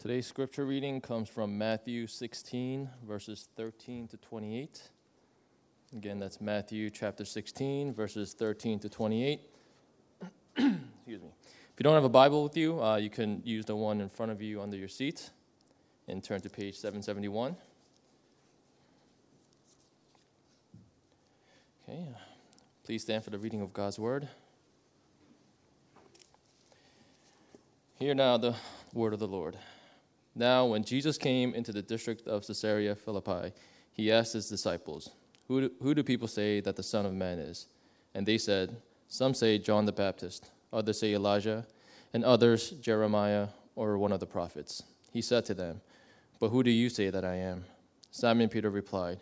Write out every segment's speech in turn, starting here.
Today's scripture reading comes from Matthew 16, verses 13 to 28. Again, that's Matthew chapter 16, verses 13 to 28. Excuse me. If you don't have a Bible with you, uh, you can use the one in front of you under your seat and turn to page 771. Okay, please stand for the reading of God's word. Hear now the word of the Lord. Now, when Jesus came into the district of Caesarea Philippi, he asked his disciples, who do, who do people say that the Son of Man is? And they said, Some say John the Baptist, others say Elijah, and others Jeremiah or one of the prophets. He said to them, But who do you say that I am? Simon Peter replied,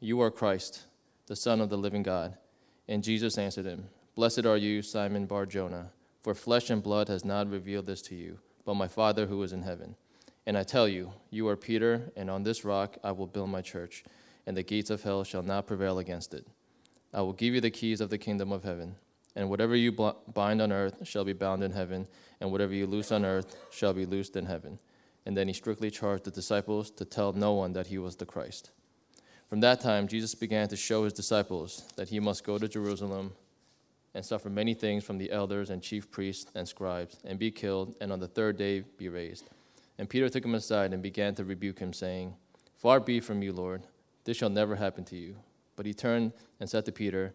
You are Christ, the Son of the living God. And Jesus answered him, Blessed are you, Simon Bar Jonah, for flesh and blood has not revealed this to you, but my Father who is in heaven. And I tell you, you are Peter, and on this rock I will build my church, and the gates of hell shall not prevail against it. I will give you the keys of the kingdom of heaven, and whatever you bind on earth shall be bound in heaven, and whatever you loose on earth shall be loosed in heaven. And then he strictly charged the disciples to tell no one that he was the Christ. From that time, Jesus began to show his disciples that he must go to Jerusalem and suffer many things from the elders and chief priests and scribes, and be killed, and on the third day be raised. And Peter took him aside and began to rebuke him, saying, Far be from you, Lord, this shall never happen to you. But he turned and said to Peter,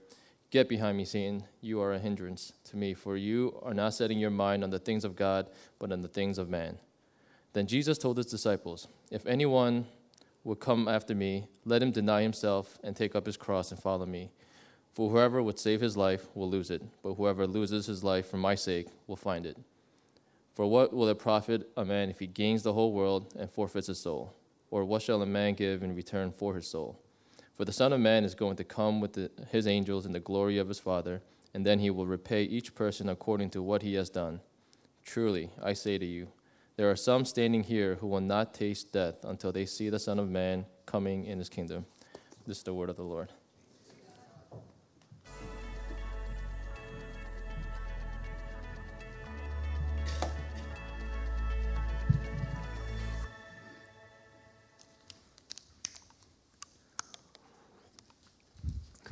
Get behind me, Satan, you are a hindrance to me, for you are not setting your mind on the things of God, but on the things of man. Then Jesus told his disciples, If anyone would come after me, let him deny himself and take up his cross and follow me. For whoever would save his life will lose it, but whoever loses his life for my sake will find it. For what will it profit a man if he gains the whole world and forfeits his soul? Or what shall a man give in return for his soul? For the Son of Man is going to come with the, his angels in the glory of his Father, and then he will repay each person according to what he has done. Truly, I say to you, there are some standing here who will not taste death until they see the Son of Man coming in his kingdom. This is the word of the Lord.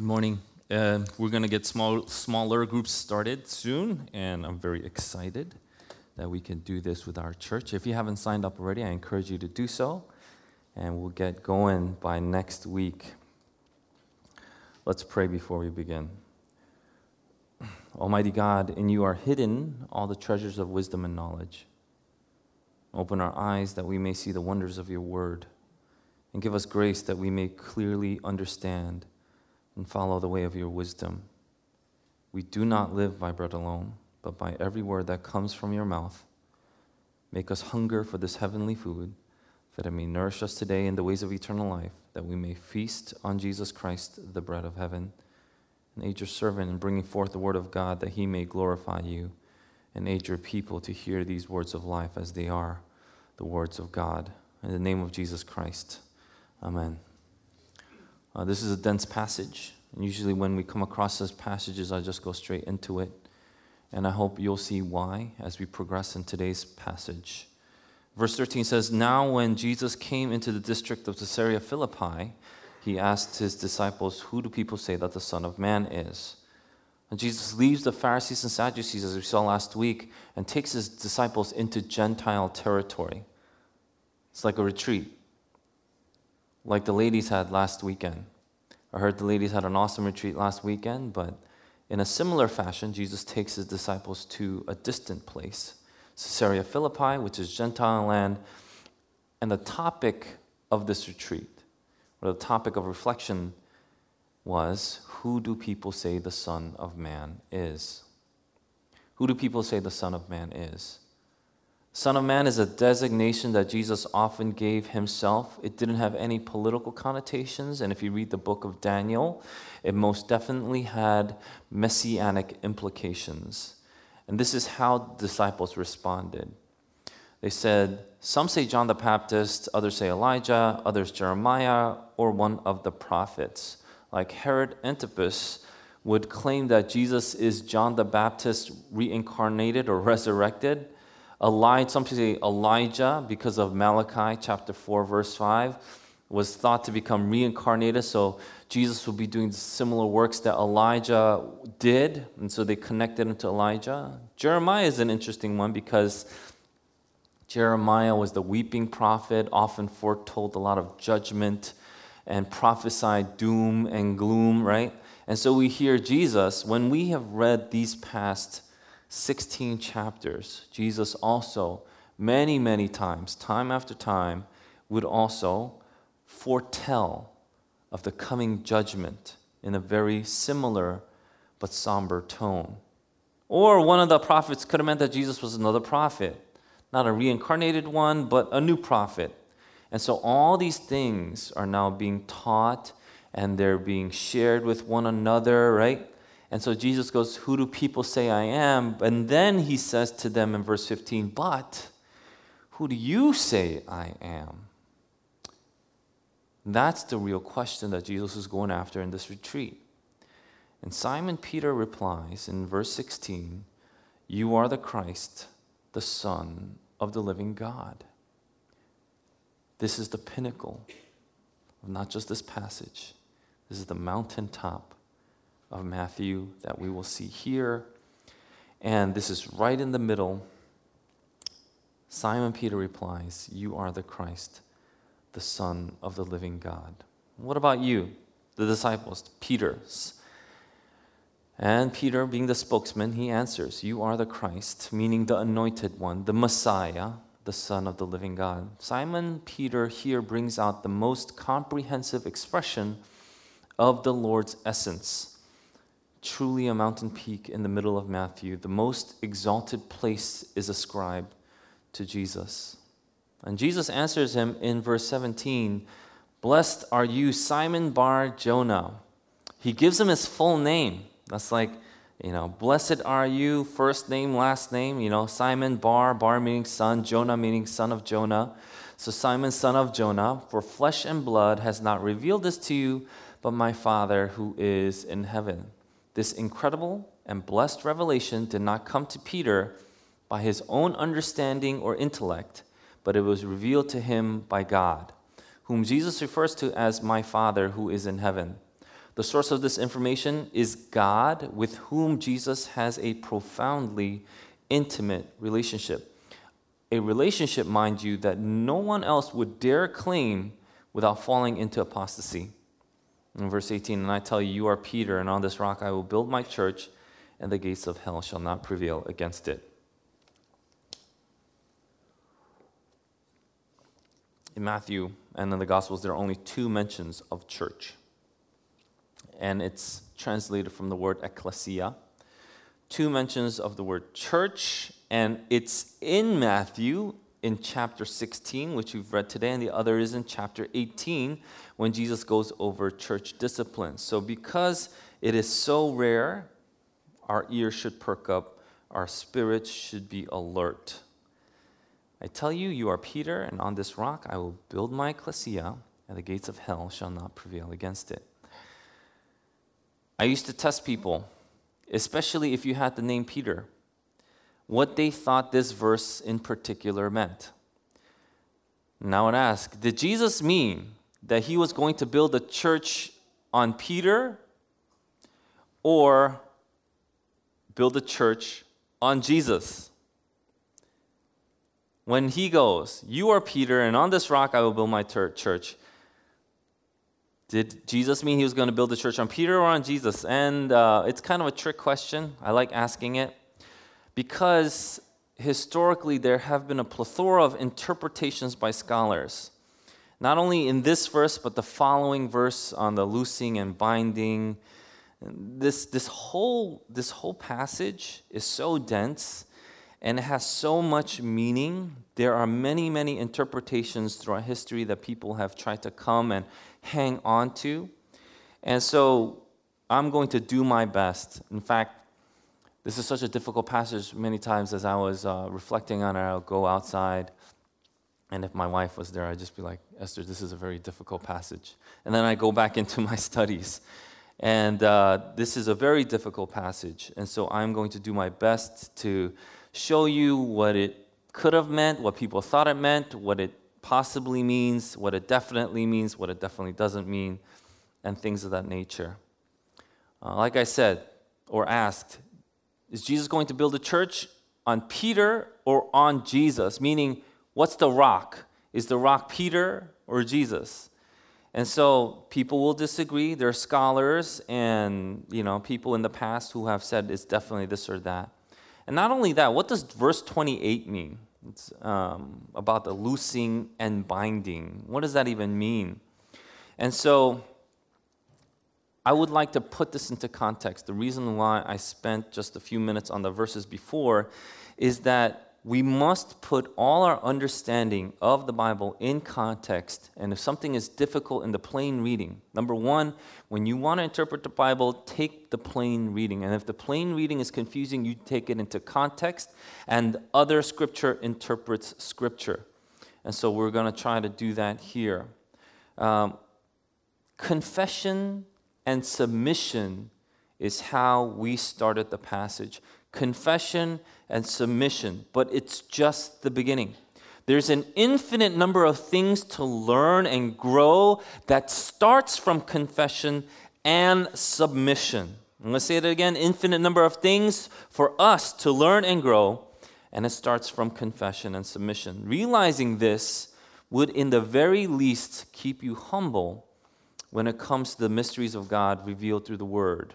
Good morning. Uh, we're going to get small, smaller groups started soon, and I'm very excited that we can do this with our church. If you haven't signed up already, I encourage you to do so, and we'll get going by next week. Let's pray before we begin. Almighty God, in you are hidden all the treasures of wisdom and knowledge. Open our eyes that we may see the wonders of your word, and give us grace that we may clearly understand and follow the way of your wisdom. We do not live by bread alone, but by every word that comes from your mouth. Make us hunger for this heavenly food, that it may nourish us today in the ways of eternal life, that we may feast on Jesus Christ, the bread of heaven. And aid your servant in bringing forth the word of God, that he may glorify you, and aid your people to hear these words of life as they are the words of God. In the name of Jesus Christ, amen. Uh, this is a dense passage. And usually, when we come across those passages, I just go straight into it. And I hope you'll see why as we progress in today's passage. Verse 13 says Now, when Jesus came into the district of Caesarea Philippi, he asked his disciples, Who do people say that the Son of Man is? And Jesus leaves the Pharisees and Sadducees, as we saw last week, and takes his disciples into Gentile territory. It's like a retreat like the ladies had last weekend. I heard the ladies had an awesome retreat last weekend, but in a similar fashion, Jesus takes his disciples to a distant place, Caesarea Philippi, which is Gentile land. And the topic of this retreat, or the topic of reflection, was Who do people say the Son of Man is? Who do people say the Son of Man is? Son of Man is a designation that Jesus often gave himself. It didn't have any political connotations, and if you read the book of Daniel, it most definitely had messianic implications. And this is how disciples responded. They said, Some say John the Baptist, others say Elijah, others Jeremiah, or one of the prophets. Like Herod Antipas would claim that Jesus is John the Baptist reincarnated or resurrected Elijah, some people say Elijah, because of Malachi chapter 4, verse 5, was thought to become reincarnated. So Jesus will be doing similar works that Elijah did. And so they connected him to Elijah. Jeremiah is an interesting one because Jeremiah was the weeping prophet, often foretold a lot of judgment and prophesied doom and gloom, right? And so we hear Jesus, when we have read these past 16 chapters, Jesus also, many, many times, time after time, would also foretell of the coming judgment in a very similar but somber tone. Or one of the prophets could have meant that Jesus was another prophet, not a reincarnated one, but a new prophet. And so all these things are now being taught and they're being shared with one another, right? And so Jesus goes, Who do people say I am? And then he says to them in verse 15, But who do you say I am? That's the real question that Jesus is going after in this retreat. And Simon Peter replies in verse 16, You are the Christ, the Son of the living God. This is the pinnacle of not just this passage, this is the mountaintop of Matthew that we will see here. And this is right in the middle. Simon Peter replies, You are the Christ, the Son of the living God. What about you, the disciples, Peter's? And Peter, being the spokesman, he answers, You are the Christ, meaning the anointed one, the Messiah, the Son of the living God. Simon Peter here brings out the most comprehensive expression of the Lord's essence. Truly a mountain peak in the middle of Matthew, the most exalted place is ascribed to Jesus. And Jesus answers him in verse 17 Blessed are you, Simon Bar Jonah. He gives him his full name. That's like, you know, blessed are you, first name, last name, you know, Simon Bar, Bar meaning son, Jonah meaning son of Jonah. So, Simon, son of Jonah, for flesh and blood has not revealed this to you, but my Father who is in heaven. This incredible and blessed revelation did not come to Peter by his own understanding or intellect but it was revealed to him by God, whom Jesus refers to as my Father who is in heaven. The source of this information is God, with whom Jesus has a profoundly intimate relationship. A relationship, mind you, that no one else would dare claim without falling into apostasy. In verse 18, and I tell you, you are Peter, and on this rock I will build my church, and the gates of hell shall not prevail against it. in Matthew and in the Gospels, there are only two mentions of church. And it's translated from the word ecclesia. Two mentions of the word church, and it's in Matthew in chapter 16, which we've read today, and the other is in chapter 18 when Jesus goes over church discipline. So, because it is so rare, our ears should perk up, our spirits should be alert. I tell you, you are Peter, and on this rock I will build my ecclesia, and the gates of hell shall not prevail against it. I used to test people, especially if you had the name Peter, what they thought this verse in particular meant. Now I ask, did Jesus mean that he was going to build a church on Peter or build a church on Jesus? when he goes, You are Peter, and on this rock I will build my church. Did Jesus mean he was going to build a church on Peter or on Jesus? And uh, it's kind of a trick question. I like asking it because historically there have been a plethora of interpretations by scholars. Not only in this verse, but the following verse on the loosing and binding. This, this, whole, this whole passage is so dense and it has so much meaning. There are many, many interpretations throughout history that people have tried to come and hang on to. And so I'm going to do my best. In fact, this is such a difficult passage many times as I was uh, reflecting on it. I'll go outside, and if my wife was there, I'd just be like, Esther, this is a very difficult passage. And then I go back into my studies. And uh, this is a very difficult passage. And so I'm going to do my best to show you what it could have meant, what people thought it meant, what it possibly means, what it definitely means, what it definitely doesn't mean, and things of that nature. Uh, like I said, or asked, is Jesus going to build a church on Peter or on Jesus? Meaning, what's the rock? Is the rock Peter or Jesus? And so people will disagree. There are scholars and you know people in the past who have said it's definitely this or that. And not only that, what does verse 28 mean? It's um, about the loosing and binding. What does that even mean? And so I would like to put this into context. The reason why I spent just a few minutes on the verses before is that we must put all our understanding of the Bible in context. And if something is difficult in the plain reading, number one, when you want to interpret the Bible, take the plain reading. And if the plain reading is confusing, you take it into context, and other scripture interprets scripture. And so we're going to try to do that here. Um, confession and submission is how we started the passage. Confession and submission, but it's just the beginning. There's an infinite number of things to learn and grow that starts from confession and submission. I'm going to say it again infinite number of things for us to learn and grow, and it starts from confession and submission. Realizing this would, in the very least, keep you humble when it comes to the mysteries of God revealed through the Word.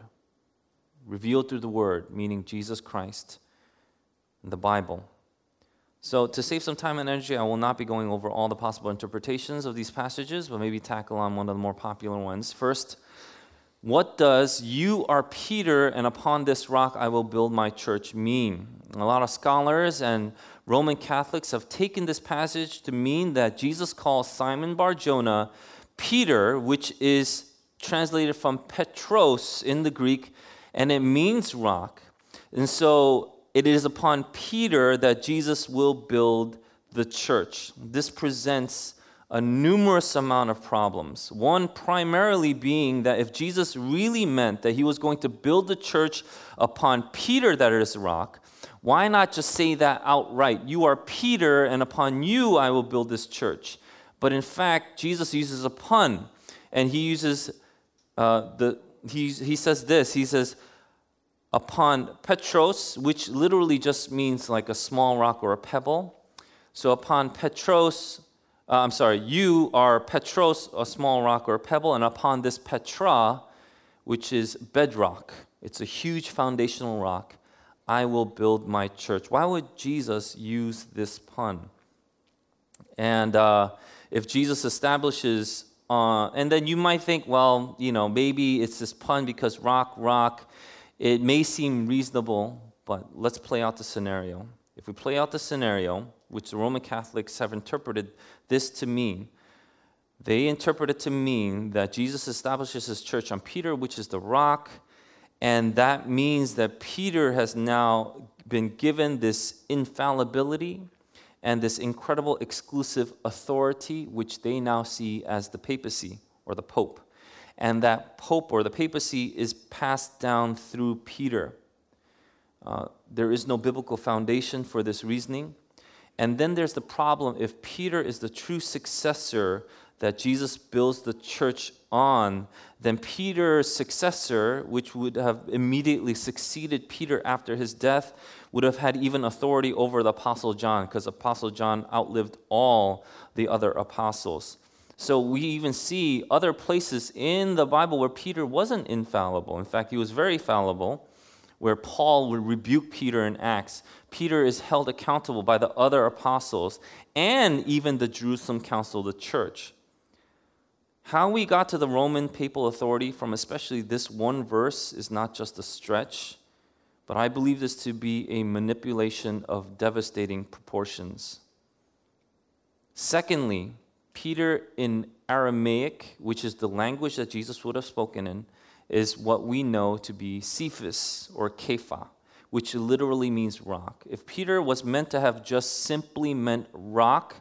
Revealed through the Word, meaning Jesus Christ the Bible. So, to save some time and energy, I will not be going over all the possible interpretations of these passages, but maybe tackle on one of the more popular ones. First, what does you are Peter, and upon this rock I will build my church mean? A lot of scholars and Roman Catholics have taken this passage to mean that Jesus calls Simon Bar Jonah Peter, which is translated from Petros in the Greek, and it means rock. And so it is upon Peter that Jesus will build the church. This presents a numerous amount of problems. One primarily being that if Jesus really meant that he was going to build the church upon Peter that is rock, why not just say that outright? You are Peter, and upon you I will build this church. But in fact, Jesus uses a pun, and he uses uh, the he, he says this. He says, upon Petros, which literally just means like a small rock or a pebble. So upon Petros, uh, I'm sorry, you are Petros, a small rock or a pebble, and upon this Petra, which is bedrock, it's a huge foundational rock, I will build my church. Why would Jesus use this pun? And uh, if Jesus establishes, uh, and then you might think, well, you know, maybe it's this pun because rock, rock, it may seem reasonable, but let's play out the scenario. If we play out the scenario, which the Roman Catholics have interpreted this to mean, they interpret it to mean that Jesus establishes his church on Peter, which is the rock, and that means that Peter has now been given this infallibility and this incredible exclusive authority, which they now see as the papacy or the pope and that pope or the papacy is passed down through Peter. Uh, there is no biblical foundation for this reasoning. And then there's the problem if Peter is the true successor that Jesus builds the church on, then Peter's successor, which would have immediately succeeded Peter after his death, would have had even authority over the Apostle John, because Apostle John outlived all the other apostles. So we even see other places in the Bible where Peter wasn't infallible. In fact, he was very fallible, where Paul would rebuke Peter in Acts. Peter is held accountable by the other apostles and even the Jerusalem Council, the church. How we got to the Roman papal authority from especially this one verse is not just a stretch, but I believe this to be a manipulation of devastating proportions. Secondly, Peter in Aramaic, which is the language that Jesus would have spoken in, is what we know to be Cephas or Kepha, which literally means rock. If Peter was meant to have just simply meant rock,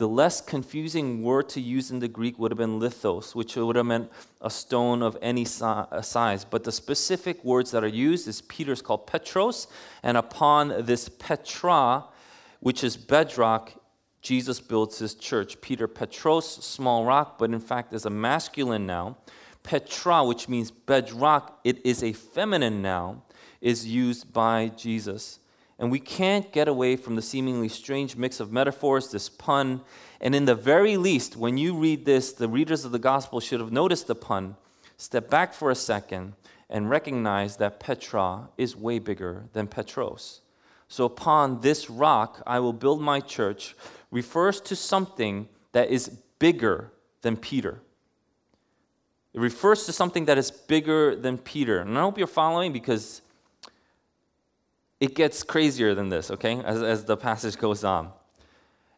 the less confusing word to use in the Greek would have been lithos, which would have meant a stone of any uh, size. But the specific words that are used is Peter's called Petros, and upon this Petra, which is bedrock, Jesus builds his church. Peter Petros, small rock, but in fact is a masculine noun. Petra, which means bedrock, it is a feminine noun, is used by Jesus. And we can't get away from the seemingly strange mix of metaphors, this pun. And in the very least, when you read this, the readers of the gospel should have noticed the pun. Step back for a second and recognize that Petra is way bigger than Petros. So upon this rock I will build my church refers to something that is bigger than Peter. It refers to something that is bigger than Peter. And I hope you're following because it gets crazier than this, okay, as, as the passage goes on.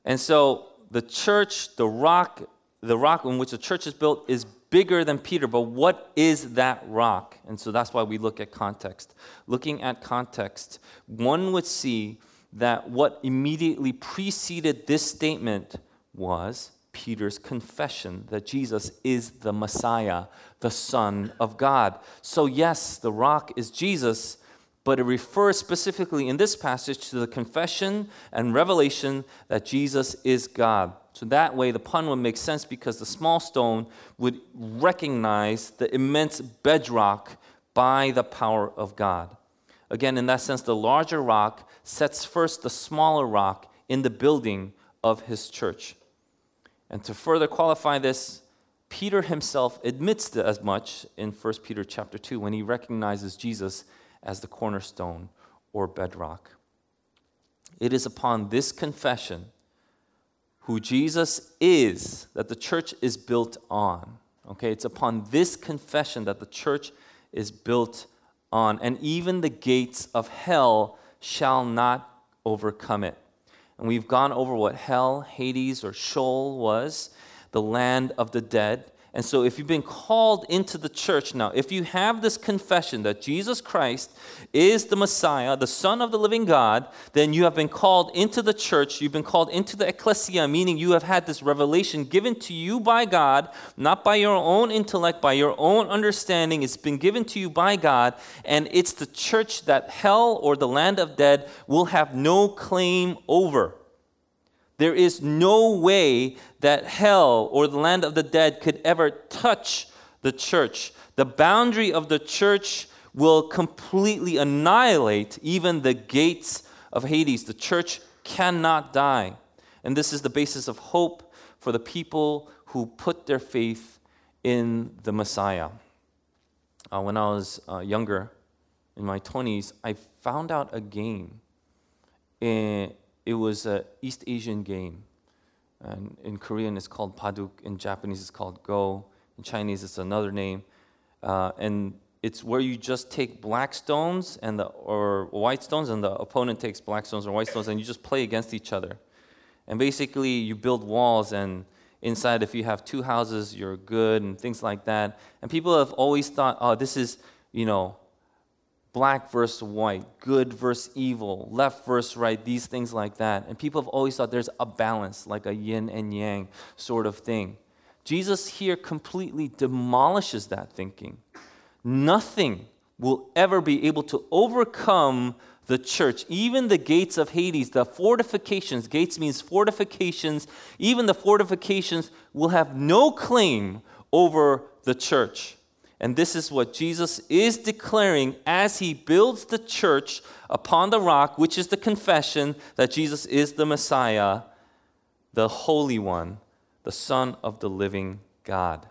And so the church, the rock, the rock on which the church is built is bigger than Peter, but what is that rock? And so that's why we look at context. Looking at context, one would see that what immediately preceded this statement was Peter's confession that Jesus is the Messiah, the Son of God. So, yes, the rock is Jesus, but it refers specifically in this passage to the confession and revelation that Jesus is God. So that way, the pun would make sense because the small stone would recognize the immense bedrock by the power of God. Again, in that sense, the larger rock sets first the smaller rock in the building of his church. And to further qualify this, Peter himself admits as much in 1 Peter chapter 2 when he recognizes Jesus as the cornerstone or bedrock. It is upon this confession, who Jesus is, that the church is built on. Okay, it's upon this confession that the church is built on, and even the gates of hell shall not overcome it. And we've gone over what hell, Hades, or Sheol was the land of the dead. And so, if you've been called into the church now, if you have this confession that Jesus Christ is the Messiah, the Son of the living God, then you have been called into the church. You've been called into the ecclesia, meaning you have had this revelation given to you by God, not by your own intellect, by your own understanding. It's been given to you by God, and it's the church that hell or the land of dead will have no claim over. There is no way that hell or the land of the dead could ever touch the church. The boundary of the church will completely annihilate even the gates of Hades. The church cannot die. And this is the basis of hope for the people who put their faith in the Messiah. Uh, when I was uh, younger, in my 20s, I found out a game in, it was an East Asian game. And in Korean, it's called paduk. In Japanese, it's called Go. In Chinese, it's another name. Uh, and it's where you just take black stones and the, or white stones, and the opponent takes black stones or white stones, and you just play against each other. And basically, you build walls, and inside, if you have two houses, you're good, and things like that. And people have always thought, oh, this is, you know, black versus white, good versus evil, left versus right, these things like that. And people have always thought there's a balance, like a yin and yang sort of thing. Jesus here completely demolishes that thinking. Nothing will ever be able to overcome the church, even the gates of Hades, the fortifications, gates means fortifications, even the fortifications will have no claim over the church. And this is what Jesus is declaring as he builds the church upon the rock, which is the confession that Jesus is the Messiah, the Holy One, the Son of the living God.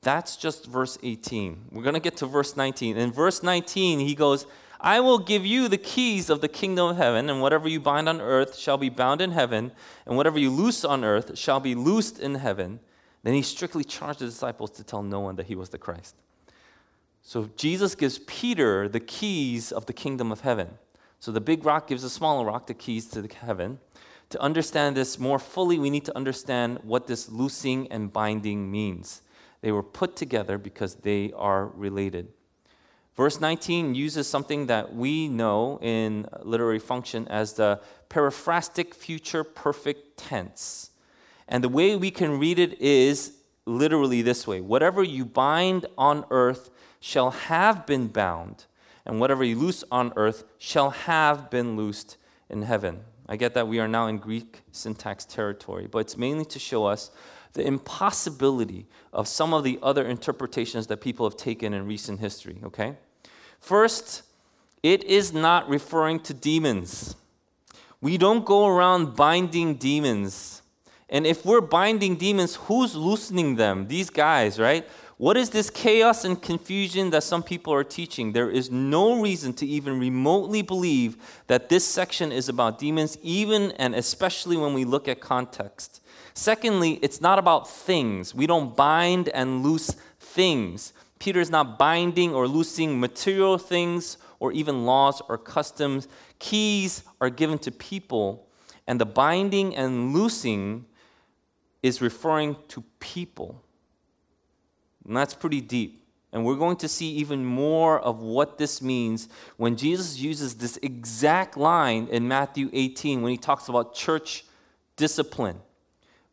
That's just verse 18. We're going to get to verse 19. In verse 19, he goes, I will give you the keys of the kingdom of heaven, and whatever you bind on earth shall be bound in heaven, and whatever you loose on earth shall be loosed in heaven. Then he strictly charged the disciples to tell no one that he was the Christ. So Jesus gives Peter the keys of the kingdom of heaven. So the big rock gives the smaller rock the keys to the heaven. To understand this more fully, we need to understand what this loosing and binding means. They were put together because they are related. Verse 19 uses something that we know in literary function as the periphrastic future perfect tense. And the way we can read it is literally this way Whatever you bind on earth shall have been bound, and whatever you loose on earth shall have been loosed in heaven. I get that we are now in Greek syntax territory, but it's mainly to show us the impossibility of some of the other interpretations that people have taken in recent history, okay? First, it is not referring to demons. We don't go around binding demons. And if we're binding demons, who's loosening them? These guys, right? What is this chaos and confusion that some people are teaching? There is no reason to even remotely believe that this section is about demons, even and especially when we look at context. Secondly, it's not about things. We don't bind and loose things. Peter is not binding or loosing material things or even laws or customs. Keys are given to people, and the binding and loosing is referring to people. And that's pretty deep. And we're going to see even more of what this means when Jesus uses this exact line in Matthew 18 when he talks about church discipline.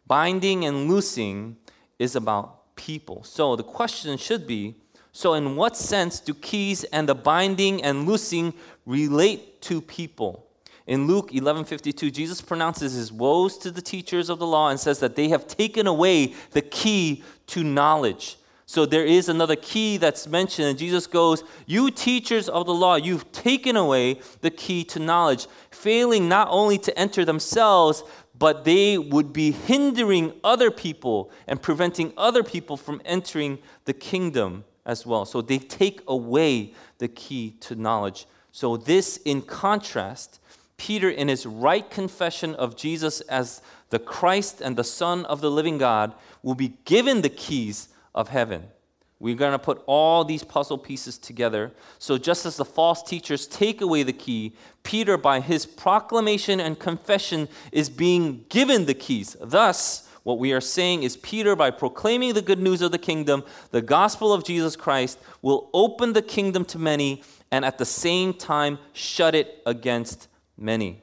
Binding and loosing is about people. So the question should be so, in what sense do keys and the binding and loosing relate to people? In Luke 11:52, Jesus pronounces his woes to the teachers of the law and says that they have taken away the key to knowledge. So there is another key that's mentioned, and Jesus goes, You teachers of the law, you've taken away the key to knowledge, failing not only to enter themselves, but they would be hindering other people and preventing other people from entering the kingdom as well. So they take away the key to knowledge. So, this in contrast, Peter, in his right confession of Jesus as the Christ and the Son of the living God, will be given the keys of heaven. We're going to put all these puzzle pieces together. So, just as the false teachers take away the key, Peter, by his proclamation and confession, is being given the keys. Thus, what we are saying is Peter, by proclaiming the good news of the kingdom, the gospel of Jesus Christ, will open the kingdom to many and at the same time shut it against many.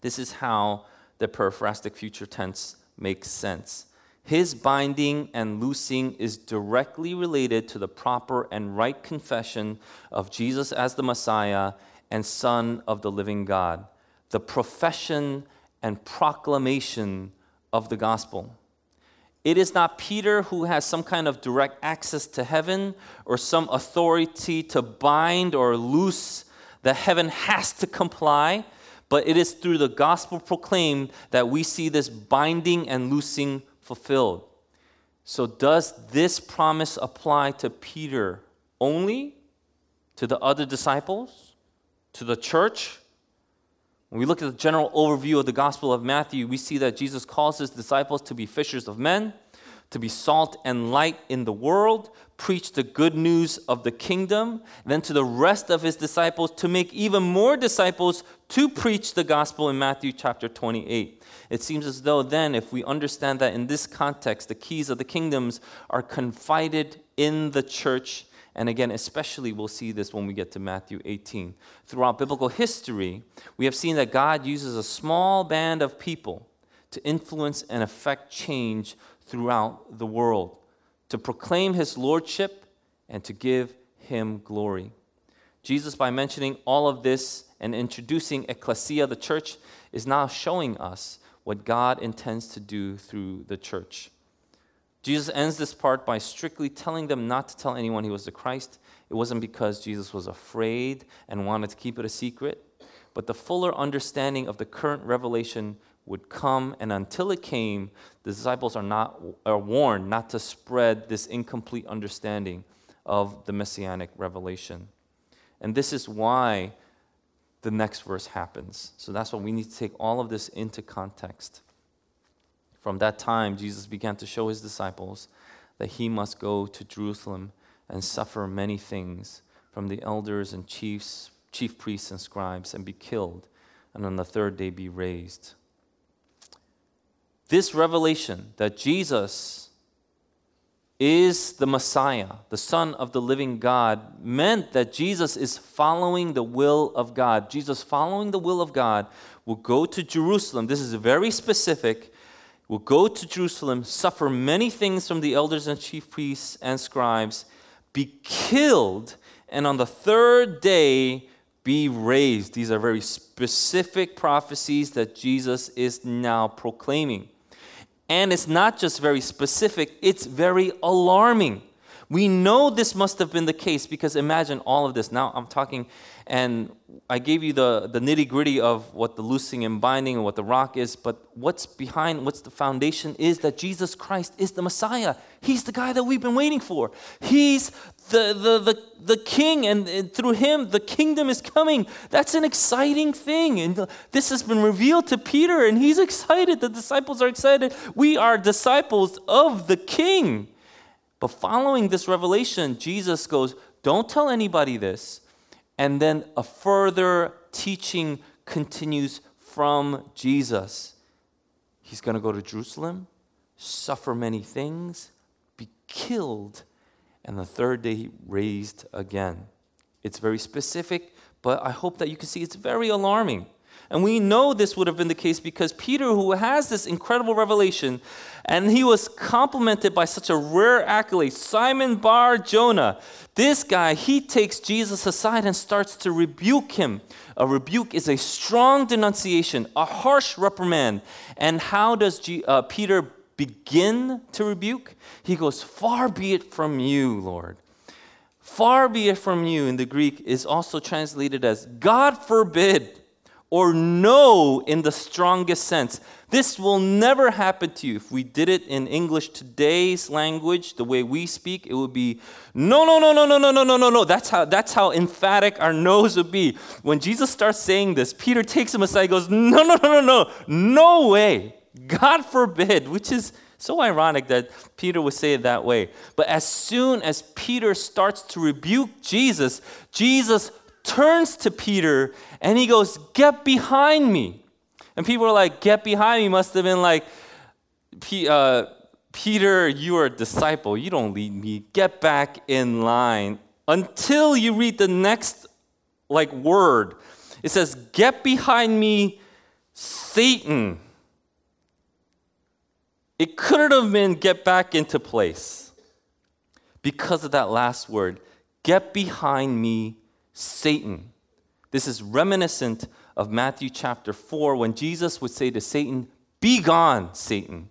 This is how the periphrastic future tense makes sense. His binding and loosing is directly related to the proper and right confession of Jesus as the Messiah and Son of the living God, the profession and proclamation of the gospel. It is not Peter who has some kind of direct access to heaven or some authority to bind or loose that heaven has to comply, but it is through the gospel proclaimed that we see this binding and loosing fulfilled. So, does this promise apply to Peter only? To the other disciples? To the church? When we look at the general overview of the Gospel of Matthew, we see that Jesus calls his disciples to be fishers of men, to be salt and light in the world, preach the good news of the kingdom, then to the rest of his disciples to make even more disciples to preach the gospel in Matthew chapter 28. It seems as though then, if we understand that in this context, the keys of the kingdoms are confided in the church. And again, especially we'll see this when we get to Matthew 18. Throughout biblical history, we have seen that God uses a small band of people to influence and affect change throughout the world, to proclaim his lordship and to give him glory. Jesus, by mentioning all of this and introducing ecclesia, the church, is now showing us what God intends to do through the church. Jesus ends this part by strictly telling them not to tell anyone he was the Christ. It wasn't because Jesus was afraid and wanted to keep it a secret, but the fuller understanding of the current revelation would come, and until it came, the disciples are not are warned not to spread this incomplete understanding of the messianic revelation. And this is why the next verse happens. So that's why we need to take all of this into context. From that time, Jesus began to show his disciples that he must go to Jerusalem and suffer many things from the elders and chiefs, chief priests and scribes, and be killed, and on the third day be raised. This revelation that Jesus is the Messiah, the Son of the living God, meant that Jesus is following the will of God. Jesus, following the will of God, will go to Jerusalem. This is very specific. Will go to Jerusalem, suffer many things from the elders and chief priests and scribes, be killed, and on the third day be raised. These are very specific prophecies that Jesus is now proclaiming. And it's not just very specific, it's very alarming. We know this must have been the case because imagine all of this. Now I'm talking, and I gave you the, the nitty gritty of what the loosing and binding and what the rock is, but what's behind, what's the foundation is that Jesus Christ is the Messiah. He's the guy that we've been waiting for. He's the, the, the, the king, and, and through him, the kingdom is coming. That's an exciting thing. And this has been revealed to Peter, and he's excited. The disciples are excited. We are disciples of the king. But following this revelation, Jesus goes, Don't tell anybody this. And then a further teaching continues from Jesus. He's going to go to Jerusalem, suffer many things, be killed, and the third day raised again. It's very specific, but I hope that you can see it's very alarming. And we know this would have been the case because Peter, who has this incredible revelation, and he was complimented by such a rare accolade, Simon Bar Jonah. This guy, he takes Jesus aside and starts to rebuke him. A rebuke is a strong denunciation, a harsh reprimand. And how does G- uh, Peter begin to rebuke? He goes, Far be it from you, Lord. Far be it from you in the Greek is also translated as God forbid or no in the strongest sense. This will never happen to you. If we did it in English today's language, the way we speak, it would be no, no, no, no, no, no, no, no, no, no. That's how that's how emphatic our no's would be. When Jesus starts saying this, Peter takes him aside, goes, no, no, no, no, no, no way. God forbid, which is so ironic that Peter would say it that way. But as soon as Peter starts to rebuke Jesus, Jesus turns to Peter and he goes, Get behind me. And people are like, Get behind me must have been like, uh, Peter, you are a disciple. You don't lead me. Get back in line until you read the next like word. It says, Get behind me, Satan. It couldn't have been get back into place because of that last word. Get behind me, Satan. This is reminiscent of Matthew chapter 4 when Jesus would say to Satan, Be gone, Satan.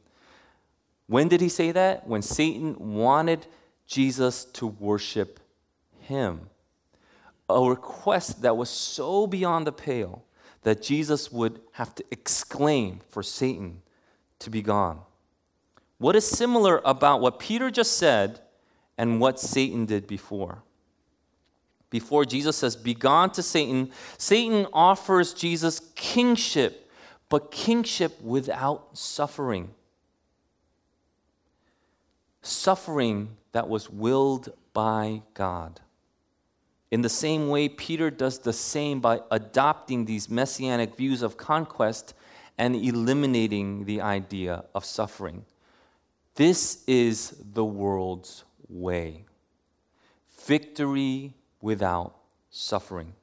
When did he say that? When Satan wanted Jesus to worship him. A request that was so beyond the pale that Jesus would have to exclaim for Satan to be gone. What is similar about what Peter just said and what Satan did before? Before Jesus says, Begone to Satan, Satan offers Jesus kingship, but kingship without suffering. Suffering that was willed by God. In the same way, Peter does the same by adopting these messianic views of conquest and eliminating the idea of suffering. This is the world's way. Victory without suffering.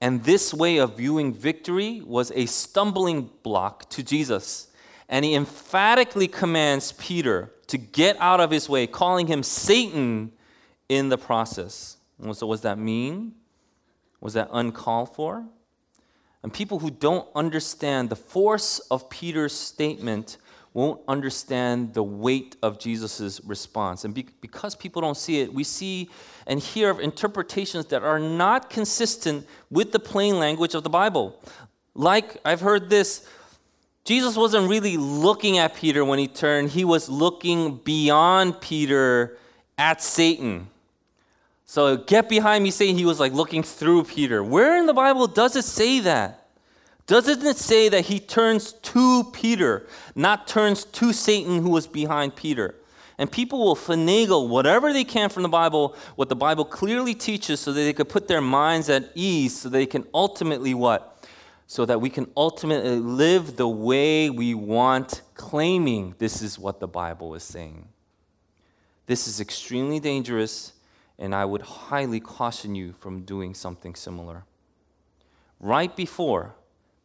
And this way of viewing victory was a stumbling block to Jesus. And he emphatically commands Peter to get out of his way, calling him Satan in the process. So, was that mean? Was that uncalled for? And people who don't understand the force of Peter's statement won't understand the weight of Jesus' response. And be- because people don't see it, we see and hear of interpretations that are not consistent with the plain language of the Bible. Like I've heard this Jesus wasn't really looking at Peter when he turned, he was looking beyond Peter at Satan. So get behind me, Satan. He was like looking through Peter. Where in the Bible does it say that? Doesn't it say that he turns to Peter, not turns to Satan who was behind Peter? And people will finagle whatever they can from the Bible, what the Bible clearly teaches, so that they could put their minds at ease, so they can ultimately what? So that we can ultimately live the way we want, claiming this is what the Bible is saying. This is extremely dangerous, and I would highly caution you from doing something similar. Right before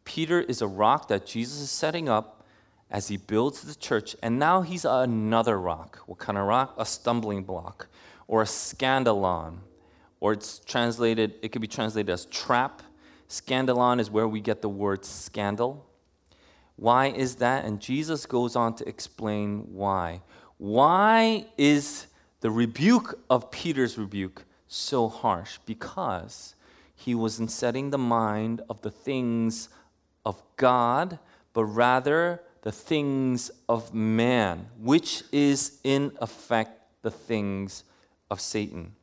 Peter is a rock that Jesus is setting up as he builds the church, and now he's another rock. What kind of rock? A stumbling block or a scandalon or it's translated, it could be translated as trap. Scandalon is where we get the word scandal. Why is that? And Jesus goes on to explain why. Why is the rebuke of Peter's rebuke so harsh? Because he was in setting the mind of the things of God, but rather the things of man, which is in effect the things of Satan.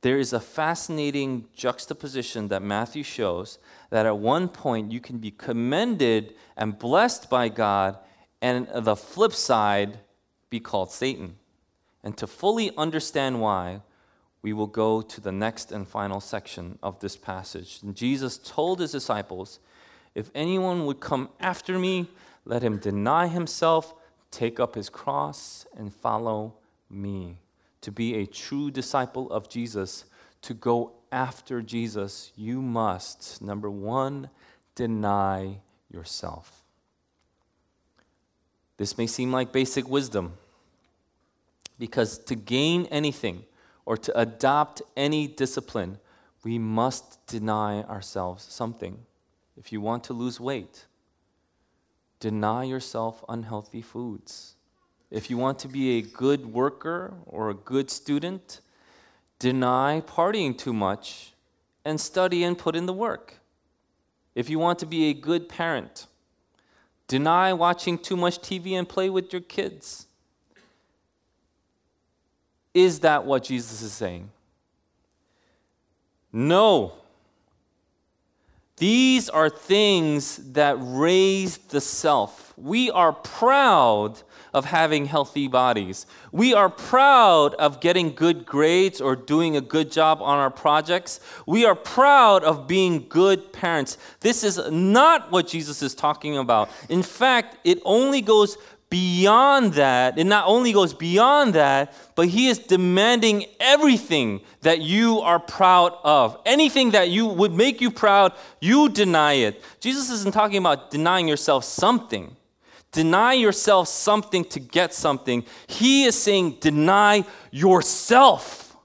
There is a fascinating juxtaposition that Matthew shows that at one point you can be commended and blessed by God, and the flip side be called Satan. And to fully understand why, we will go to the next and final section of this passage. And Jesus told his disciples, If anyone would come after me, let him deny himself, take up his cross, and follow me. To be a true disciple of Jesus, to go after Jesus, you must, number one, deny yourself. This may seem like basic wisdom because to gain anything, or to adopt any discipline, we must deny ourselves something. If you want to lose weight, deny yourself unhealthy foods. If you want to be a good worker or a good student, deny partying too much and study and put in the work. If you want to be a good parent, deny watching too much TV and play with your kids. Is that what Jesus is saying? No. These are things that raise the self. We are proud of having healthy bodies. We are proud of getting good grades or doing a good job on our projects. We are proud of being good parents. This is not what Jesus is talking about. In fact, it only goes beyond that, it not only goes beyond that, but he is demanding everything that you are proud of. Anything that you would make you proud, you deny it. Jesus isn't talking about denying yourself something. Deny yourself something to get something. He is saying, deny yourself.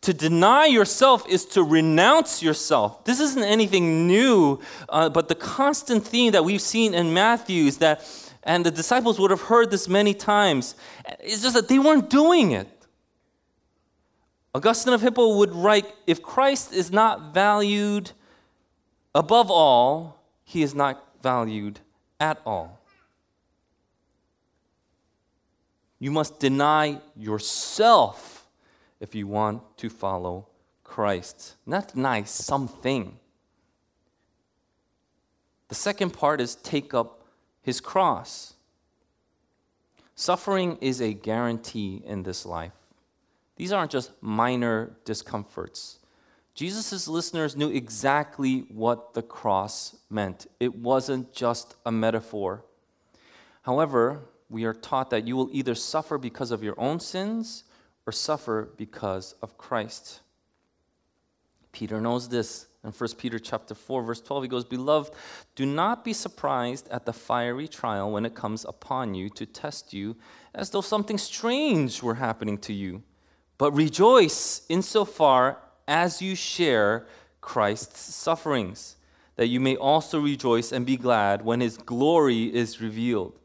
To deny yourself is to renounce yourself. This isn't anything new, uh, but the constant theme that we've seen in Matthew is that and the disciples would have heard this many times. It's just that they weren't doing it. Augustine of Hippo would write if Christ is not valued above all, he is not valued at all. You must deny yourself if you want to follow Christ, not deny something. The second part is take up his cross. Suffering is a guarantee in this life. These aren't just minor discomforts. Jesus' listeners knew exactly what the cross meant. It wasn't just a metaphor. However, we are taught that you will either suffer because of your own sins or suffer because of Christ. Peter knows this in 1 Peter chapter 4 verse 12 he goes beloved do not be surprised at the fiery trial when it comes upon you to test you as though something strange were happening to you. But rejoice insofar as you share Christ's sufferings that you may also rejoice and be glad when his glory is revealed.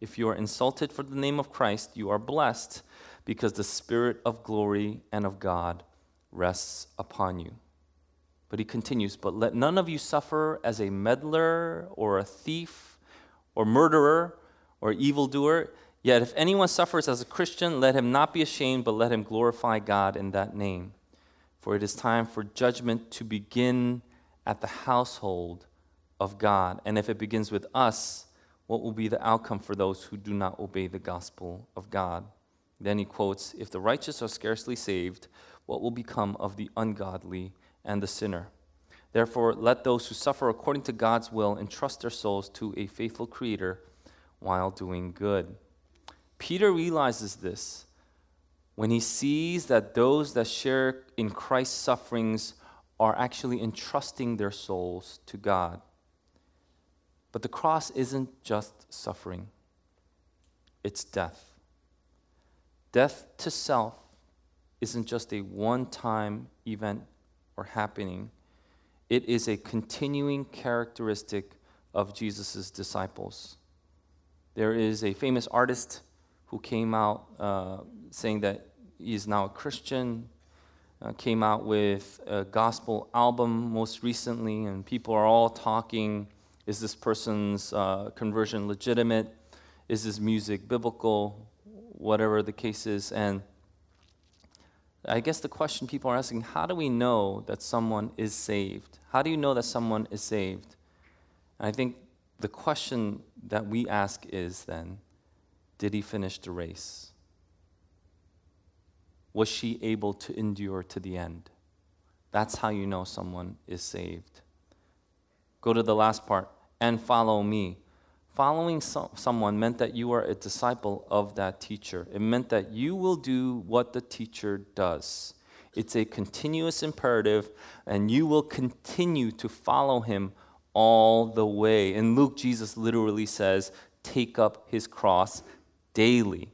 If you are insulted for the name of Christ you are blessed because the spirit of glory and of God rests upon you but he continues, But let none of you suffer as a meddler or a thief or murderer or evildoer. Yet if anyone suffers as a Christian, let him not be ashamed, but let him glorify God in that name. For it is time for judgment to begin at the household of God. And if it begins with us, what will be the outcome for those who do not obey the gospel of God? Then he quotes If the righteous are scarcely saved, what will become of the ungodly and the sinner. Therefore, let those who suffer according to God's will entrust their souls to a faithful Creator while doing good. Peter realizes this when he sees that those that share in Christ's sufferings are actually entrusting their souls to God. But the cross isn't just suffering, it's death. Death to self isn't just a one time event or happening, it is a continuing characteristic of Jesus' disciples. There is a famous artist who came out uh, saying that he is now a Christian, uh, came out with a gospel album most recently, and people are all talking is this person's uh, conversion legitimate? Is this music biblical? Whatever the case is. And I guess the question people are asking how do we know that someone is saved? How do you know that someone is saved? And I think the question that we ask is then did he finish the race? Was she able to endure to the end? That's how you know someone is saved. Go to the last part and follow me. Following so- someone meant that you are a disciple of that teacher. It meant that you will do what the teacher does. It's a continuous imperative, and you will continue to follow him all the way. In Luke, Jesus literally says, Take up his cross daily.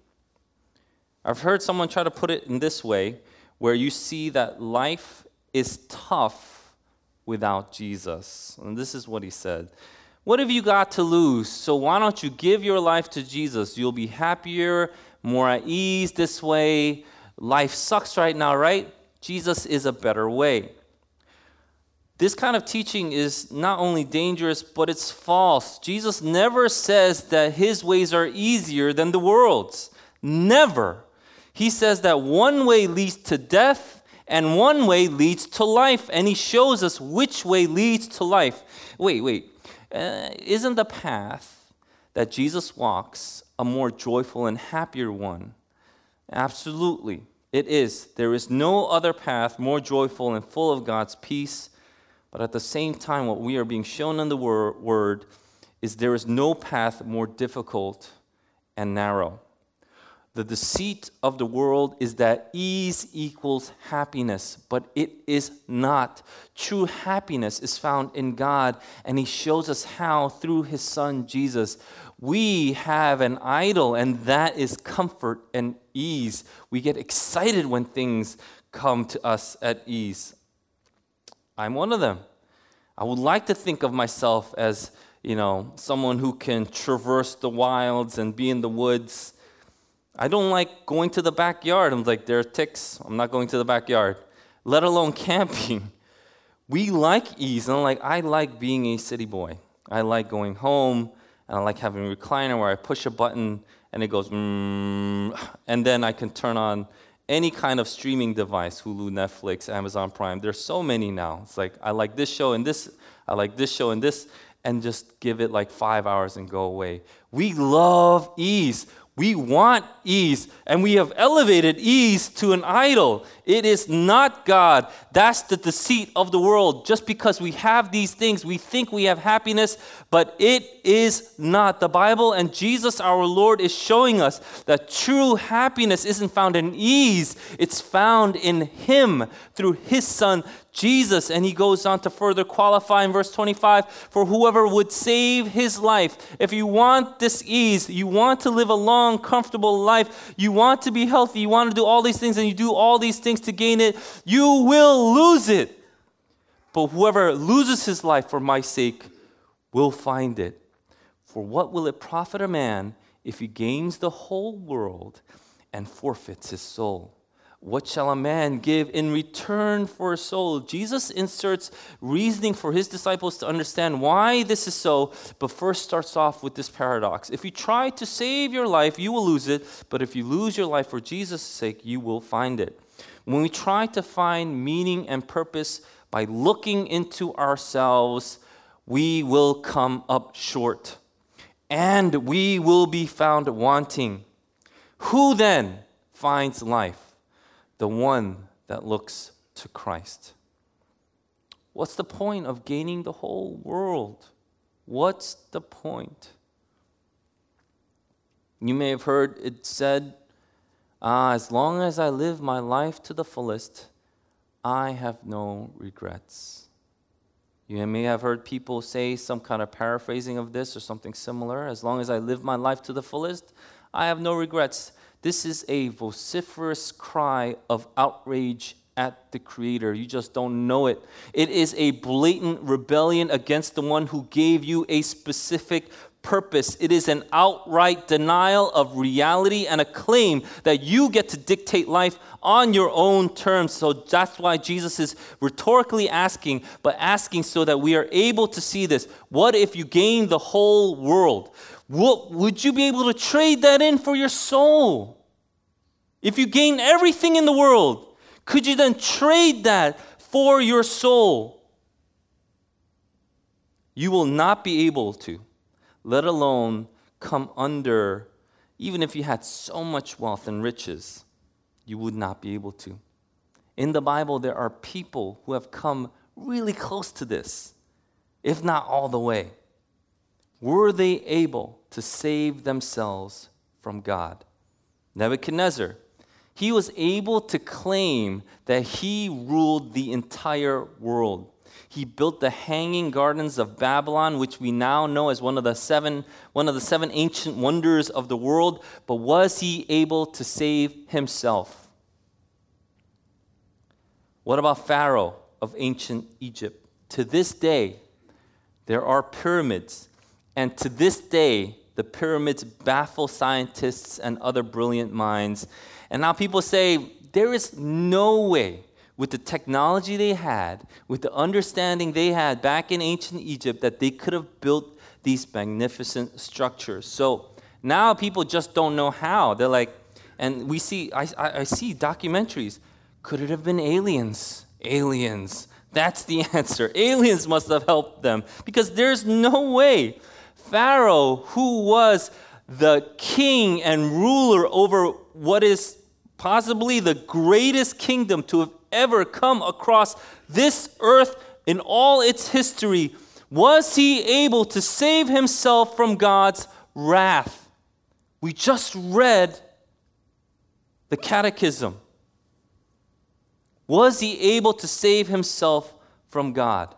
I've heard someone try to put it in this way where you see that life is tough without Jesus. And this is what he said what have you got to lose? So why don't you give your life to Jesus? You'll be happier, more at ease this way. Life sucks right now, right? Jesus is a better way. This kind of teaching is not only dangerous, but it's false. Jesus never says that his ways are easier than the world's. Never. He says that one way leads to death and one way leads to life, and he shows us which way leads to life. Wait, wait. Uh, isn't the path that Jesus walks a more joyful and happier one? Absolutely, it is. There is no other path more joyful and full of God's peace. But at the same time, what we are being shown in the wor- word is there is no path more difficult and narrow. The deceit of the world is that ease equals happiness, but it is not. True happiness is found in God, and He shows us how through His Son Jesus. We have an idol, and that is comfort and ease. We get excited when things come to us at ease. I'm one of them. I would like to think of myself as, you know, someone who can traverse the wilds and be in the woods I don't like going to the backyard. I'm like, there are ticks. I'm not going to the backyard, let alone camping. We like ease. And I'm like, I like being a city boy. I like going home, and I like having a recliner where I push a button and it goes, mm, and then I can turn on any kind of streaming device Hulu, Netflix, Amazon Prime. There's so many now. It's like, I like this show and this, I like this show and this, and just give it like five hours and go away. We love ease. We want ease, and we have elevated ease to an idol. It is not God. That's the deceit of the world. Just because we have these things, we think we have happiness, but it is not. The Bible and Jesus our Lord is showing us that true happiness isn't found in ease, it's found in Him through His Son, Jesus. And he goes on to further qualify in verse 25 for whoever would save his life. If you want this ease, you want to live a long, comfortable life, you want to be healthy, you want to do all these things, and you do all these things to gain it, you will lose it. But whoever loses his life for my sake will find it. For what will it profit a man if he gains the whole world and forfeits his soul? What shall a man give in return for a soul? Jesus inserts reasoning for his disciples to understand why this is so, but first starts off with this paradox. If you try to save your life, you will lose it, but if you lose your life for Jesus' sake, you will find it. When we try to find meaning and purpose by looking into ourselves, we will come up short and we will be found wanting. Who then finds life? The one that looks to Christ. What's the point of gaining the whole world? What's the point? You may have heard it said, ah, as long as I live my life to the fullest, I have no regrets. You may have heard people say some kind of paraphrasing of this or something similar. As long as I live my life to the fullest, I have no regrets. This is a vociferous cry of outrage at the Creator. You just don't know it. It is a blatant rebellion against the one who gave you a specific purpose. It is an outright denial of reality and a claim that you get to dictate life on your own terms. So that's why Jesus is rhetorically asking, but asking so that we are able to see this. What if you gain the whole world? What, would you be able to trade that in for your soul? If you gain everything in the world, could you then trade that for your soul? You will not be able to let alone come under, even if you had so much wealth and riches, you would not be able to. In the Bible, there are people who have come really close to this, if not all the way. Were they able to save themselves from God? Nebuchadnezzar, he was able to claim that he ruled the entire world. He built the hanging gardens of Babylon, which we now know as one of the seven, one of the seven ancient wonders of the world. But was he able to save himself? What about Pharaoh of ancient Egypt? To this day, there are pyramids, and to this day, the pyramids baffle scientists and other brilliant minds. And now people say there is no way with the technology they had, with the understanding they had back in ancient Egypt, that they could have built these magnificent structures. So now people just don't know how. They're like, and we see, I, I, I see documentaries. Could it have been aliens? Aliens. That's the answer. Aliens must have helped them because there's no way Pharaoh, who was the king and ruler over what is possibly the greatest kingdom to have ever come across this earth in all its history, was he able to save himself from God's wrath? We just read the catechism. Was he able to save himself from God?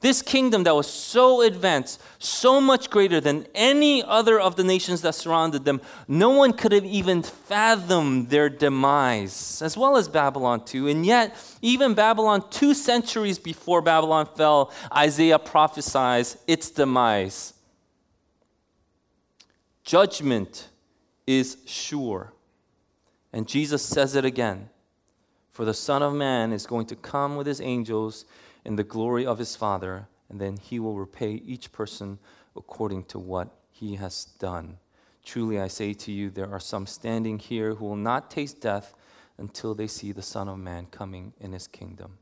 This kingdom that was so advanced, so much greater than any other of the nations that surrounded them, no one could have even fathomed their demise, as well as Babylon too. And yet, even Babylon, two centuries before Babylon fell, Isaiah prophesies its demise. Judgment is sure. And Jesus says it again For the Son of Man is going to come with his angels in the glory of his Father, and then he will repay each person according to what he has done. Truly, I say to you, there are some standing here who will not taste death until they see the Son of Man coming in his kingdom.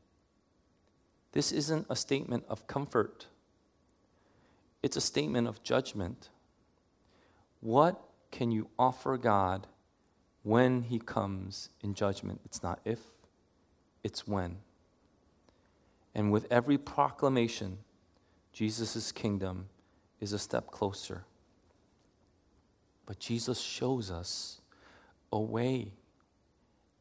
This isn't a statement of comfort, it's a statement of judgment. What can you offer God when he comes in judgment? It's not if, it's when. And with every proclamation, Jesus' kingdom is a step closer. But Jesus shows us a way.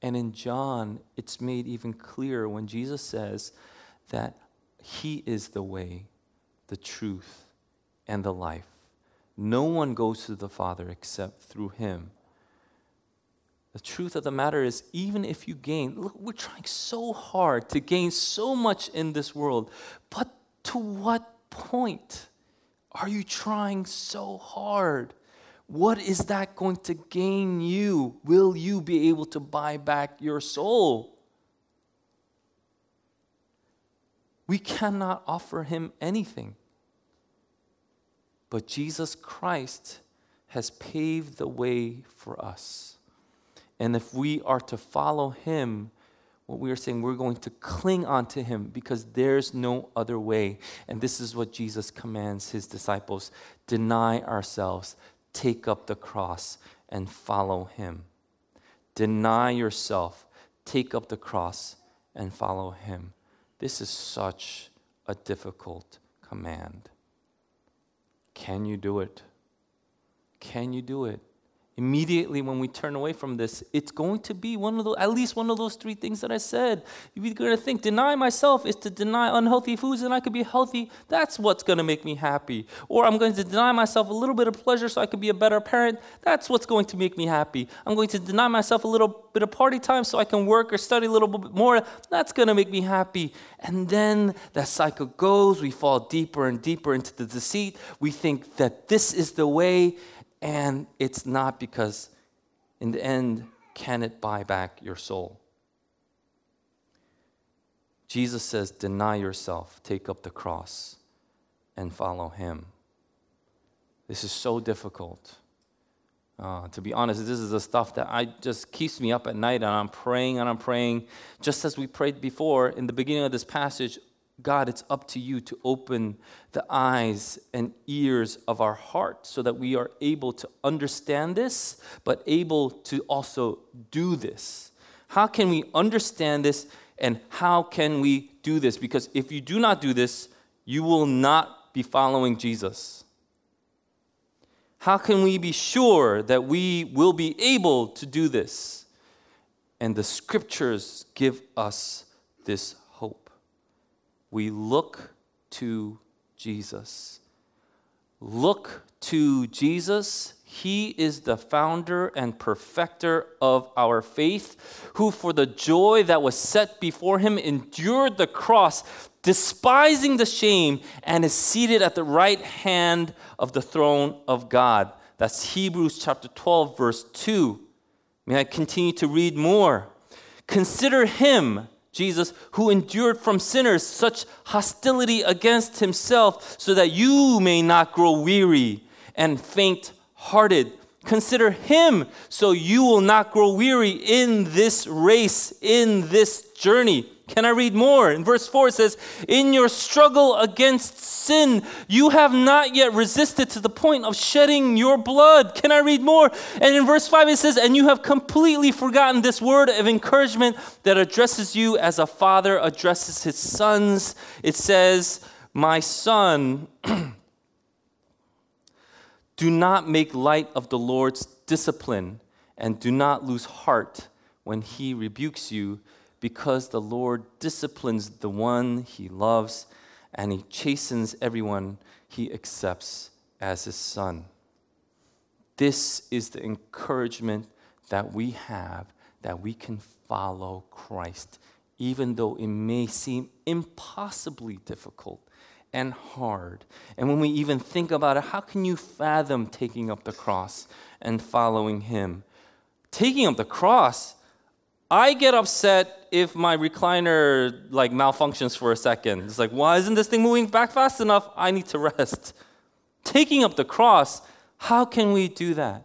And in John, it's made even clearer when Jesus says that He is the way, the truth, and the life. No one goes to the Father except through Him. The truth of the matter is, even if you gain, look, we're trying so hard to gain so much in this world, but to what point are you trying so hard? What is that going to gain you? Will you be able to buy back your soul? We cannot offer him anything. But Jesus Christ has paved the way for us. And if we are to follow him, what we are saying, we're going to cling on to him because there's no other way. And this is what Jesus commands his disciples deny ourselves, take up the cross, and follow him. Deny yourself, take up the cross, and follow him. This is such a difficult command. Can you do it? Can you do it? Immediately when we turn away from this, it's going to be one of those, at least one of those three things that I said. You're going to think, deny myself is to deny unhealthy foods and I could be healthy. That's what's going to make me happy. Or I'm going to deny myself a little bit of pleasure so I could be a better parent. That's what's going to make me happy. I'm going to deny myself a little bit of party time so I can work or study a little bit more. That's going to make me happy. And then that cycle goes. We fall deeper and deeper into the deceit. We think that this is the way and it's not because, in the end, can it buy back your soul? Jesus says, Deny yourself, take up the cross, and follow him. This is so difficult. Uh, to be honest, this is the stuff that I just keeps me up at night, and I'm praying and I'm praying. Just as we prayed before in the beginning of this passage, God, it's up to you to open the eyes and ears of our heart so that we are able to understand this, but able to also do this. How can we understand this and how can we do this? Because if you do not do this, you will not be following Jesus. How can we be sure that we will be able to do this? And the scriptures give us this we look to Jesus. Look to Jesus. He is the founder and perfecter of our faith, who for the joy that was set before him endured the cross, despising the shame, and is seated at the right hand of the throne of God. That's Hebrews chapter 12, verse 2. May I continue to read more? Consider him Jesus, who endured from sinners such hostility against himself, so that you may not grow weary and faint hearted. Consider him so you will not grow weary in this race, in this journey. Can I read more? In verse 4, it says, In your struggle against sin, you have not yet resisted to the point of shedding your blood. Can I read more? And in verse 5, it says, And you have completely forgotten this word of encouragement that addresses you as a father addresses his sons. It says, My son, do not make light of the Lord's discipline, and do not lose heart when he rebukes you because the Lord disciplines the one he loves and he chastens everyone he accepts as his son. This is the encouragement that we have that we can follow Christ, even though it may seem impossibly difficult and hard. And when we even think about it, how can you fathom taking up the cross and following him? Taking up the cross I get upset if my recliner like malfunctions for a second. It's like, why isn't this thing moving back fast enough? I need to rest. Taking up the cross, how can we do that?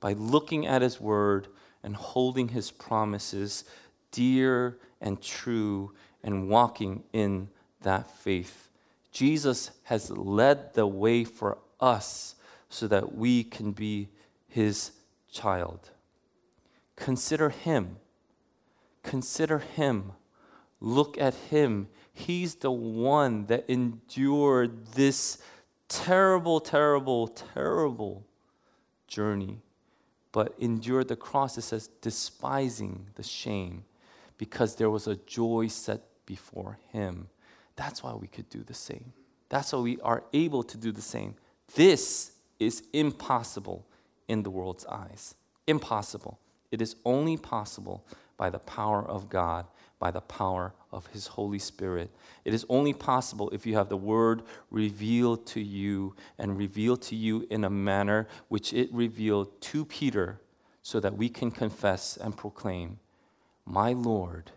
By looking at his word and holding his promises dear and true and walking in that faith. Jesus has led the way for us so that we can be his child. Consider him Consider him. Look at him. He's the one that endured this terrible, terrible, terrible journey, but endured the cross, it says, despising the shame, because there was a joy set before him. That's why we could do the same. That's why we are able to do the same. This is impossible in the world's eyes. Impossible. It is only possible by the power of God, by the power of His Holy Spirit. It is only possible if you have the Word revealed to you and revealed to you in a manner which it revealed to Peter so that we can confess and proclaim, My Lord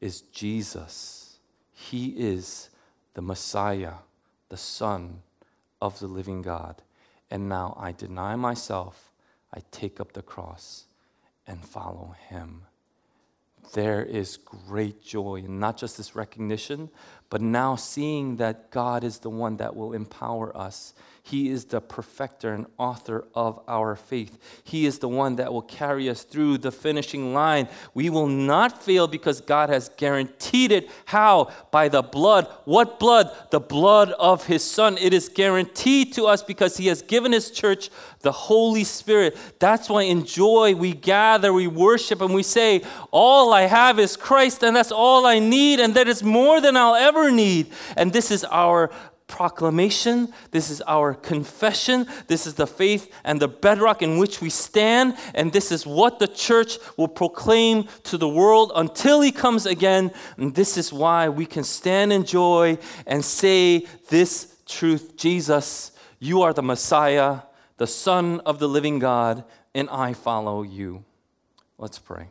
is Jesus. He is the Messiah, the Son of the living God. And now I deny myself, I take up the cross and follow him there is great joy and not just this recognition, but now seeing that God is the one that will empower us. He is the perfecter and author of our faith. He is the one that will carry us through the finishing line. We will not fail because God has guaranteed it. How? By the blood. What blood? The blood of His Son. It is guaranteed to us because He has given His church the Holy Spirit. That's why in joy we gather, we worship, and we say, All I have is Christ, and that's all I need, and that is more than I'll ever need. And this is our proclamation. This is our confession. This is the faith and the bedrock in which we stand. And this is what the church will proclaim to the world until He comes again. And this is why we can stand in joy and say this truth Jesus, you are the Messiah, the Son of the living God, and I follow you. Let's pray.